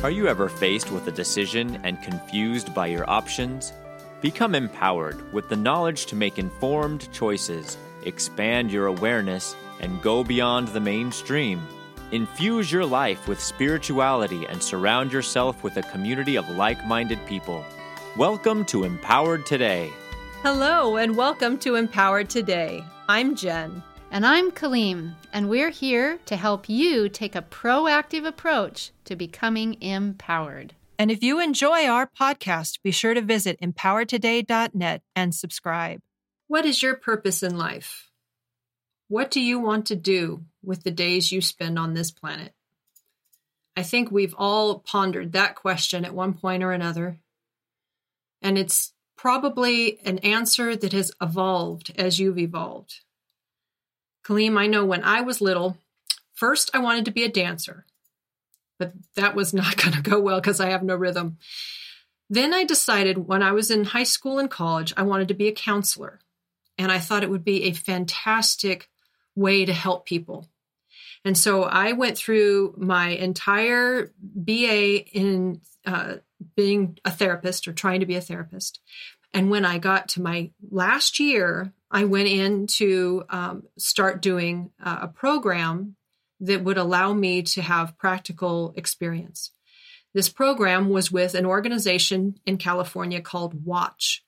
Are you ever faced with a decision and confused by your options? Become empowered with the knowledge to make informed choices, expand your awareness, and go beyond the mainstream. Infuse your life with spirituality and surround yourself with a community of like minded people. Welcome to Empowered Today. Hello, and welcome to Empowered Today. I'm Jen. And I'm Kaleem, and we're here to help you take a proactive approach to becoming empowered. And if you enjoy our podcast, be sure to visit empoweredtoday.net and subscribe. What is your purpose in life? What do you want to do with the days you spend on this planet? I think we've all pondered that question at one point or another. And it's probably an answer that has evolved as you've evolved. Kaleem, I know when I was little, first I wanted to be a dancer, but that was not going to go well because I have no rhythm. Then I decided when I was in high school and college, I wanted to be a counselor. And I thought it would be a fantastic way to help people. And so I went through my entire BA in uh, being a therapist or trying to be a therapist. And when I got to my last year, I went in to um, start doing uh, a program that would allow me to have practical experience. This program was with an organization in California called Watch,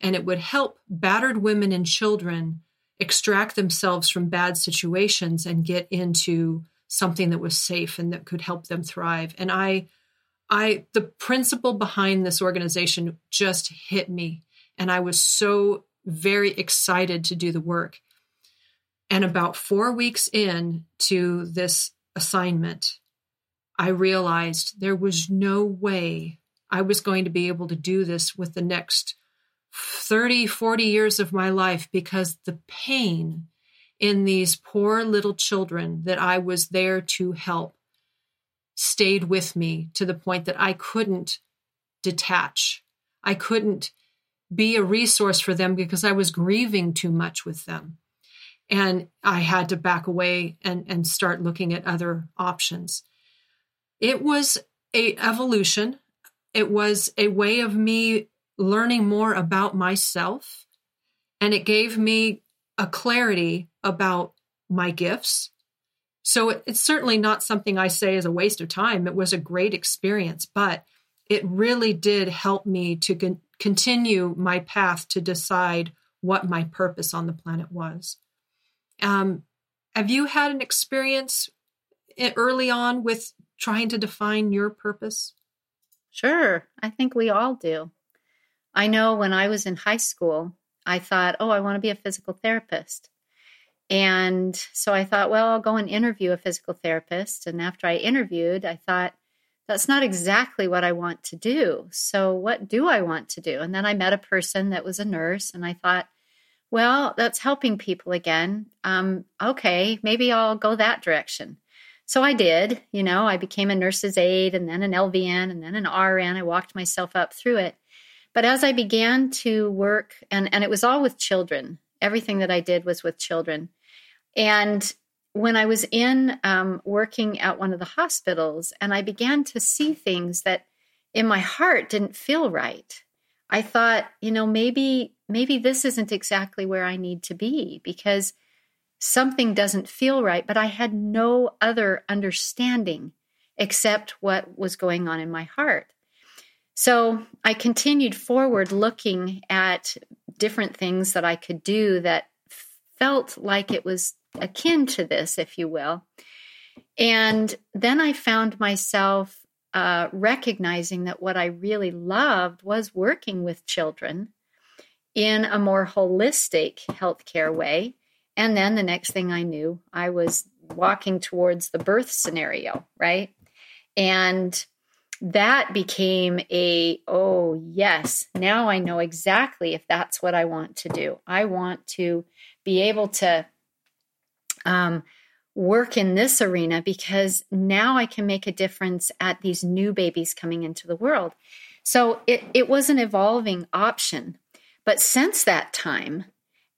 and it would help battered women and children extract themselves from bad situations and get into something that was safe and that could help them thrive. And I I the principle behind this organization just hit me and I was so very excited to do the work. And about 4 weeks in to this assignment, I realized there was no way I was going to be able to do this with the next 30, 40 years of my life because the pain in these poor little children that I was there to help stayed with me to the point that I couldn't detach. I couldn't be a resource for them because I was grieving too much with them. And I had to back away and, and start looking at other options. It was a evolution. It was a way of me learning more about myself. And it gave me a clarity about my gifts so it's certainly not something I say is a waste of time. It was a great experience, but it really did help me to continue my path to decide what my purpose on the planet was. Um, have you had an experience early on with trying to define your purpose? Sure. I think we all do. I know when I was in high school, I thought, oh, I want to be a physical therapist. And so I thought, well, I'll go and interview a physical therapist. And after I interviewed, I thought, that's not exactly what I want to do. So, what do I want to do? And then I met a person that was a nurse, and I thought, well, that's helping people again. Um, okay, maybe I'll go that direction. So I did. You know, I became a nurse's aide and then an LVN and then an RN. I walked myself up through it. But as I began to work, and, and it was all with children, everything that I did was with children. And when I was in um, working at one of the hospitals, and I began to see things that in my heart didn't feel right, I thought, you know, maybe maybe this isn't exactly where I need to be because something doesn't feel right. But I had no other understanding except what was going on in my heart. So I continued forward looking at different things that I could do that felt like it was akin to this, if you will. And then I found myself uh, recognizing that what I really loved was working with children in a more holistic healthcare way. And then the next thing I knew, I was walking towards the birth scenario, right? And that became a, oh, yes, now I know exactly if that's what I want to do. I want to be able to um, work in this arena because now I can make a difference at these new babies coming into the world. So it, it was an evolving option. But since that time,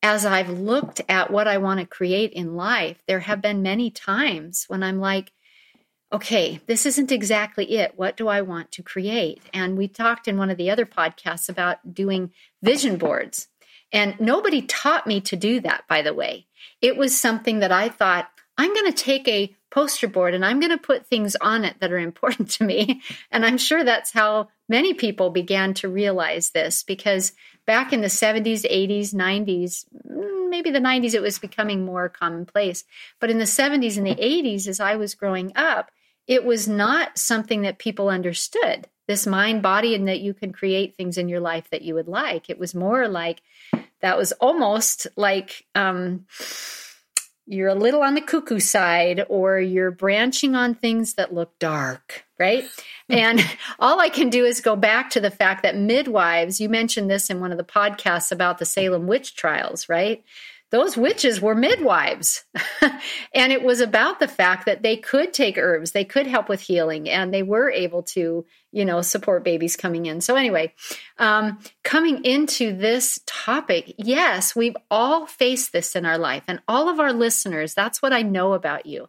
as I've looked at what I want to create in life, there have been many times when I'm like, okay, this isn't exactly it. What do I want to create? And we talked in one of the other podcasts about doing vision boards. And nobody taught me to do that, by the way. It was something that I thought, I'm going to take a poster board and I'm going to put things on it that are important to me. And I'm sure that's how many people began to realize this because back in the 70s, 80s, 90s, maybe the 90s, it was becoming more commonplace. But in the 70s and the 80s, as I was growing up, it was not something that people understood this mind body and that you can create things in your life that you would like. It was more like that was almost like, um, you're a little on the cuckoo side or you're branching on things that look dark, right? and all I can do is go back to the fact that midwives, you mentioned this in one of the podcasts about the Salem witch trials, right? Those witches were midwives. and it was about the fact that they could take herbs, they could help with healing, and they were able to, you know, support babies coming in. So, anyway, um, coming into this topic, yes, we've all faced this in our life, and all of our listeners, that's what I know about you.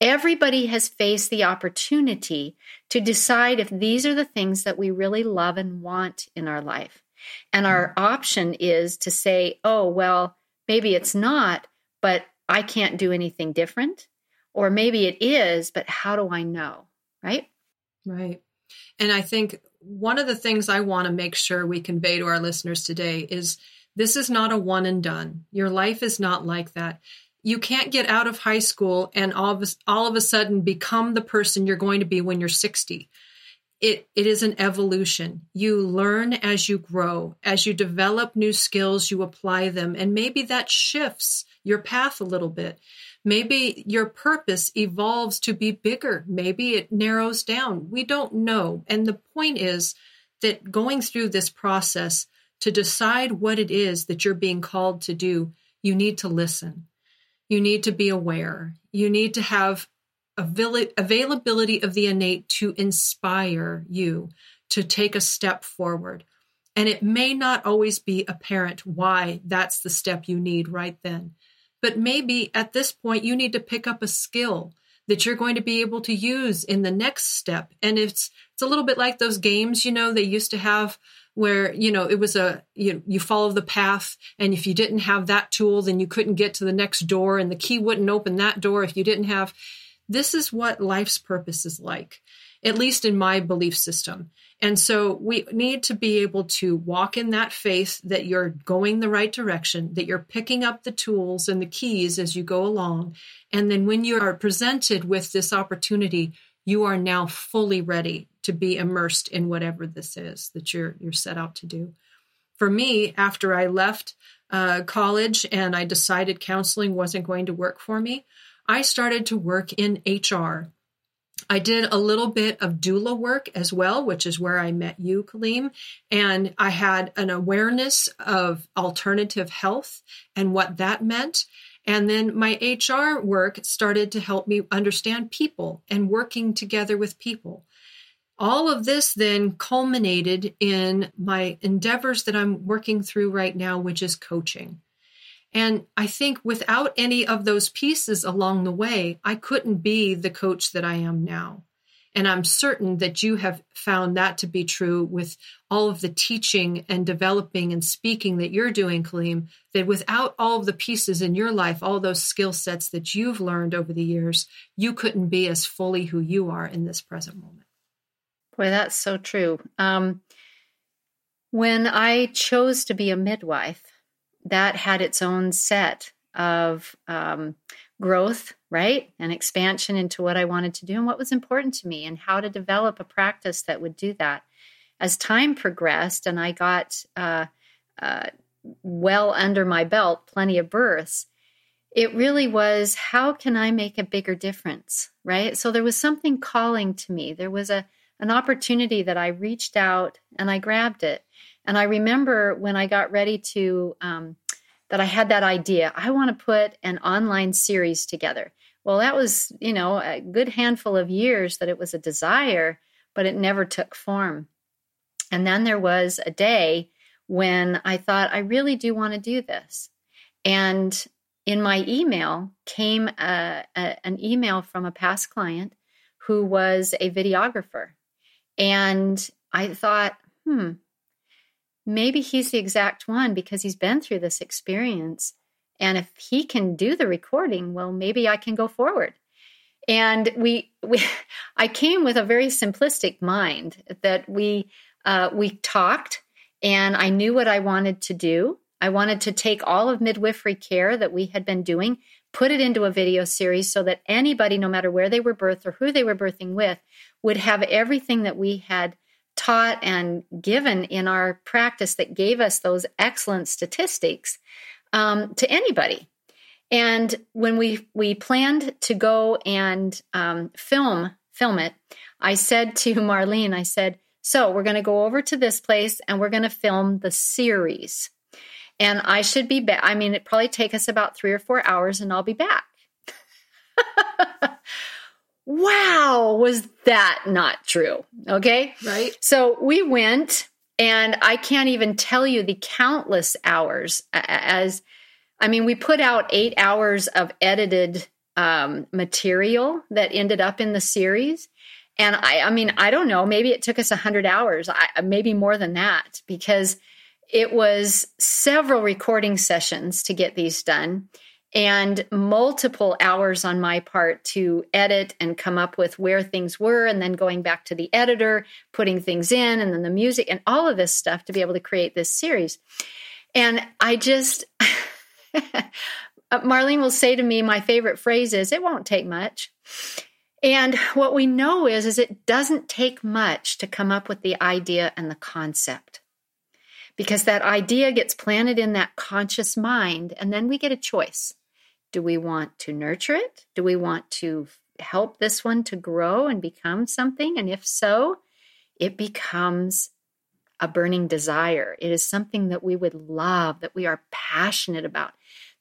Everybody has faced the opportunity to decide if these are the things that we really love and want in our life. And our option is to say, oh, well, Maybe it's not, but I can't do anything different. Or maybe it is, but how do I know? Right? Right. And I think one of the things I want to make sure we convey to our listeners today is this is not a one and done. Your life is not like that. You can't get out of high school and all of all of a sudden become the person you're going to be when you're 60 it, it is an evolution. You learn as you grow. As you develop new skills, you apply them. And maybe that shifts your path a little bit. Maybe your purpose evolves to be bigger. Maybe it narrows down. We don't know. And the point is that going through this process to decide what it is that you're being called to do, you need to listen. You need to be aware. You need to have availability of the innate to inspire you to take a step forward. And it may not always be apparent why that's the step you need right then. But maybe at this point, you need to pick up a skill that you're going to be able to use in the next step. And it's, it's a little bit like those games, you know, they used to have where, you know, it was a, you, you follow the path. And if you didn't have that tool, then you couldn't get to the next door and the key wouldn't open that door if you didn't have, this is what life's purpose is like, at least in my belief system. And so we need to be able to walk in that faith that you're going the right direction, that you're picking up the tools and the keys as you go along. And then when you are presented with this opportunity, you are now fully ready to be immersed in whatever this is that you're you're set out to do. For me, after I left uh, college and I decided counseling wasn't going to work for me, I started to work in HR. I did a little bit of doula work as well, which is where I met you, Kaleem. And I had an awareness of alternative health and what that meant. And then my HR work started to help me understand people and working together with people. All of this then culminated in my endeavors that I'm working through right now, which is coaching. And I think without any of those pieces along the way, I couldn't be the coach that I am now. And I'm certain that you have found that to be true with all of the teaching and developing and speaking that you're doing, Kaleem, that without all of the pieces in your life, all those skill sets that you've learned over the years, you couldn't be as fully who you are in this present moment. Boy, that's so true. Um, when I chose to be a midwife, that had its own set of um, growth, right? And expansion into what I wanted to do and what was important to me and how to develop a practice that would do that. As time progressed and I got uh, uh, well under my belt, plenty of births, it really was how can I make a bigger difference, right? So there was something calling to me. There was a an opportunity that I reached out and I grabbed it. And I remember when I got ready to, um, that I had that idea. I want to put an online series together. Well, that was, you know, a good handful of years that it was a desire, but it never took form. And then there was a day when I thought, I really do want to do this. And in my email came a, a, an email from a past client who was a videographer. And I thought, hmm, maybe he's the exact one because he's been through this experience. And if he can do the recording, well, maybe I can go forward. And we, we I came with a very simplistic mind that we, uh, we talked and I knew what I wanted to do. I wanted to take all of midwifery care that we had been doing, put it into a video series so that anybody, no matter where they were birthed or who they were birthing with, would have everything that we had taught and given in our practice that gave us those excellent statistics um, to anybody. And when we we planned to go and um, film film it, I said to Marlene, I said, "So we're going to go over to this place and we're going to film the series." And I should be back. I mean, it probably take us about three or four hours, and I'll be back. Wow, was that not true? Okay. Right. So we went, and I can't even tell you the countless hours as I mean, we put out eight hours of edited um, material that ended up in the series. And I, I mean, I don't know, maybe it took us 100 hours, I, maybe more than that, because it was several recording sessions to get these done and multiple hours on my part to edit and come up with where things were and then going back to the editor putting things in and then the music and all of this stuff to be able to create this series. And i just marlene will say to me my favorite phrase is it won't take much and what we know is is it doesn't take much to come up with the idea and the concept. Because that idea gets planted in that conscious mind and then we get a choice do we want to nurture it? Do we want to help this one to grow and become something? And if so, it becomes a burning desire. It is something that we would love, that we are passionate about,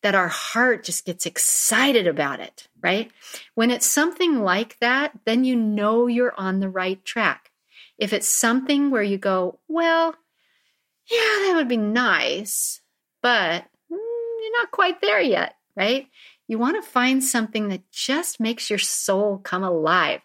that our heart just gets excited about it, right? When it's something like that, then you know you're on the right track. If it's something where you go, well, yeah, that would be nice, but mm, you're not quite there yet right? You want to find something that just makes your soul come alive.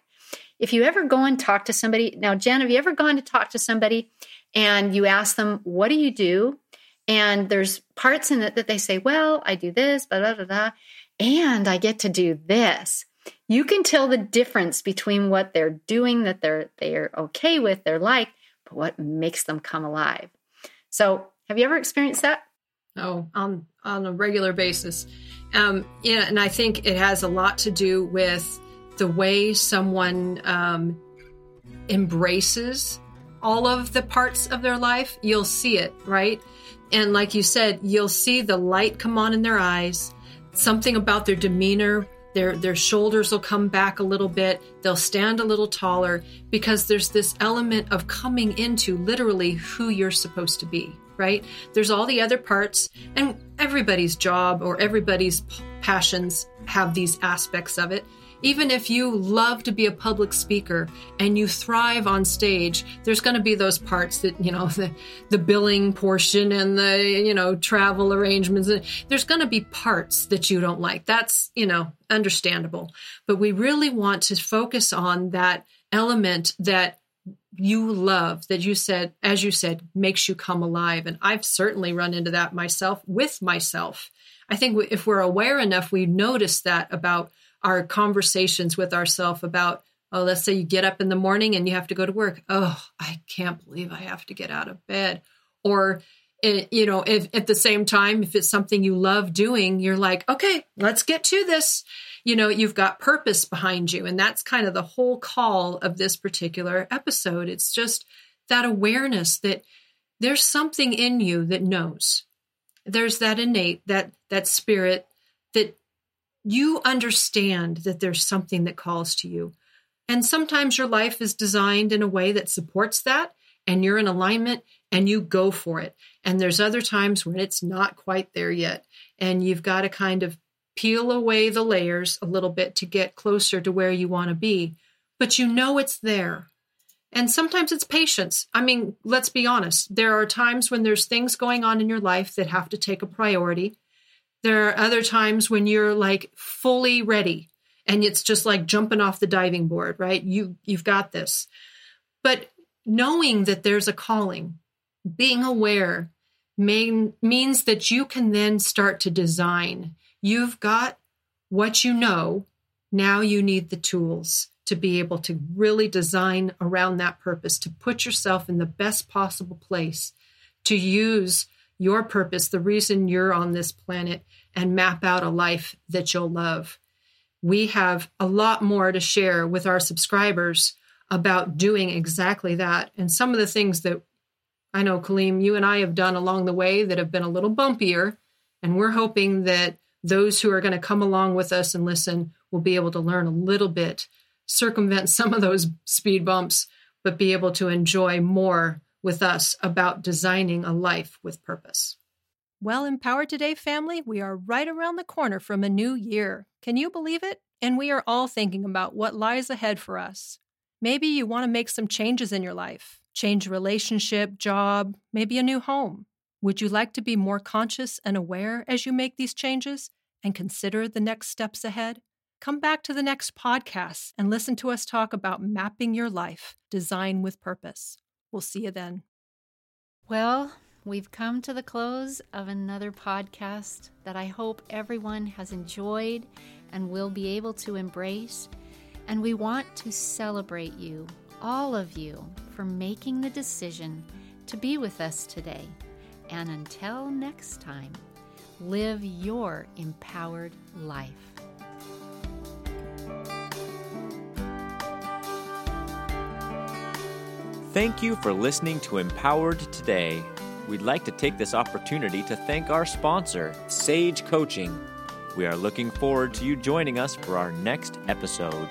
If you ever go and talk to somebody, now, Jen, have you ever gone to talk to somebody and you ask them, What do you do? And there's parts in it that they say, Well, I do this, blah, blah, blah, blah, and I get to do this. You can tell the difference between what they're doing that they're they're okay with, they're like, but what makes them come alive. So have you ever experienced that? Oh, on on a regular basis. Um, yeah, and I think it has a lot to do with the way someone um, embraces all of the parts of their life. You'll see it, right? And like you said, you'll see the light come on in their eyes. Something about their demeanor their their shoulders will come back a little bit they'll stand a little taller because there's this element of coming into literally who you're supposed to be right? There's all the other parts, and everybody's job or everybody's passions have these aspects of it. Even if you love to be a public speaker and you thrive on stage, there's going to be those parts that, you know, the, the billing portion and the, you know, travel arrangements. There's going to be parts that you don't like. That's, you know, understandable. But we really want to focus on that element that you love that you said, as you said, makes you come alive. And I've certainly run into that myself with myself. I think if we're aware enough, we notice that about our conversations with ourselves about, oh, let's say you get up in the morning and you have to go to work. Oh, I can't believe I have to get out of bed. Or, eh, you know, if at the same time, if it's something you love doing, you're like, okay, let's get to this you know, you've got purpose behind you. And that's kind of the whole call of this particular episode. It's just that awareness that there's something in you that knows. There's that innate, that that spirit that you understand that there's something that calls to you. And sometimes your life is designed in a way that supports that and you're in alignment and you go for it. And there's other times when it's not quite there yet. And you've got to kind of peel away the layers a little bit to get closer to where you want to be, but you know it's there. And sometimes it's patience. I mean, let's be honest. There are times when there's things going on in your life that have to take a priority. There are other times when you're like fully ready and it's just like jumping off the diving board, right? You you've got this. But knowing that there's a calling, being aware main, means that you can then start to design. You've got what you know, now you need the tools to be able to really design around that purpose, to put yourself in the best possible place, to use your purpose, the reason you're on this planet, and map out a life that you'll love. We have a lot more to share with our subscribers about doing exactly that. And some of the things that I know, Kaleem, you and I have done along the way that have been a little bumpier. And we're hoping that those who are going to come along with us and listen will be able to learn a little bit, circumvent some of those speed bumps, but be able to enjoy more with us about designing a life with purpose. Well, Empowered Today family, we are right around the corner from a new year. Can you believe it? And we are all thinking about what lies ahead for us. Maybe you want to make some changes in your life, change relationship, job, maybe a new home. Would you like to be more conscious and aware as you make these changes and consider the next steps ahead? Come back to the next podcast and listen to us talk about mapping your life, design with purpose. We'll see you then. Well, we've come to the close of another podcast that I hope everyone has enjoyed and will be able to embrace. And we want to celebrate you, all of you, for making the decision to be with us today. And until next time, live your empowered life. Thank you for listening to Empowered Today. We'd like to take this opportunity to thank our sponsor, Sage Coaching. We are looking forward to you joining us for our next episode.